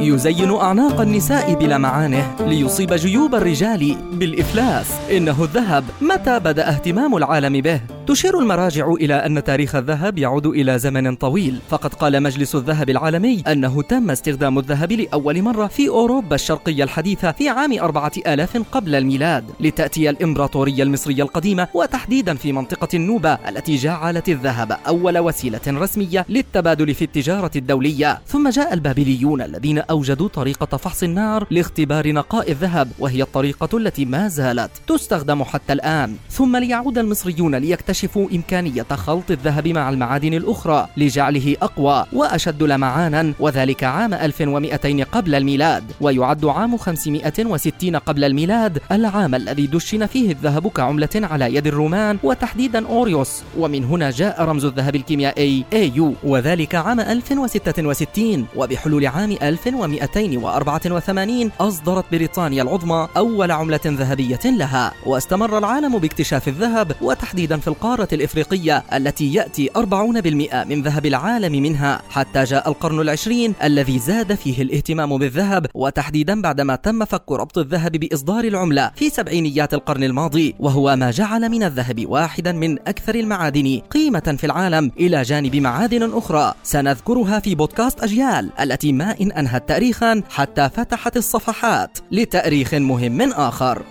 يزين أعناق النساء بلمعانه ليصيب جيوب الرجال بالإفلاس. إنه الذهب. متى بدأ اهتمام العالم به؟ تشير المراجع إلى أن تاريخ الذهب يعود إلى زمن طويل. فقد قال مجلس الذهب العالمي أنه تم استخدام الذهب لأول مرة في أوروبا الشرقية الحديثة في عام 4000 قبل الميلاد لتأتي الإمبراطورية المصرية القديمة وتحديدا في منطقة النوبة التي جعلت الذهب أول وسيلة رسمية للتبادل في التجارة الدولية. ثم جاء البابليون الذين أوجدوا طريقة فحص النار لاختبار نقاء الذهب وهي الطريقة التي ما زالت تستخدم حتى الآن. ثم ليعود المصريون ليكتشفوا يكتشفوا إمكانية خلط الذهب مع المعادن الأخرى لجعله أقوى وأشد لمعانا وذلك عام 1200 قبل الميلاد ويعد عام 560 قبل الميلاد العام الذي دشن فيه الذهب كعملة على يد الرومان وتحديدا أوريوس ومن هنا جاء رمز الذهب الكيميائي AU وذلك عام 1066 وبحلول عام 1284 أصدرت بريطانيا العظمى أول عملة ذهبية لها واستمر العالم باكتشاف الذهب وتحديدا في القرن القارة الإفريقية التي يأتي 40% من ذهب العالم منها حتى جاء القرن العشرين الذي زاد فيه الاهتمام بالذهب وتحديدا بعدما تم فك ربط الذهب بإصدار العملة في سبعينيات القرن الماضي وهو ما جعل من الذهب واحدا من أكثر المعادن قيمة في العالم إلى جانب معادن أخرى. سنذكرها في بودكاست أجيال التي ما إن أنهت تاريخا حتى فتحت الصفحات لتأريخ مهم آخر.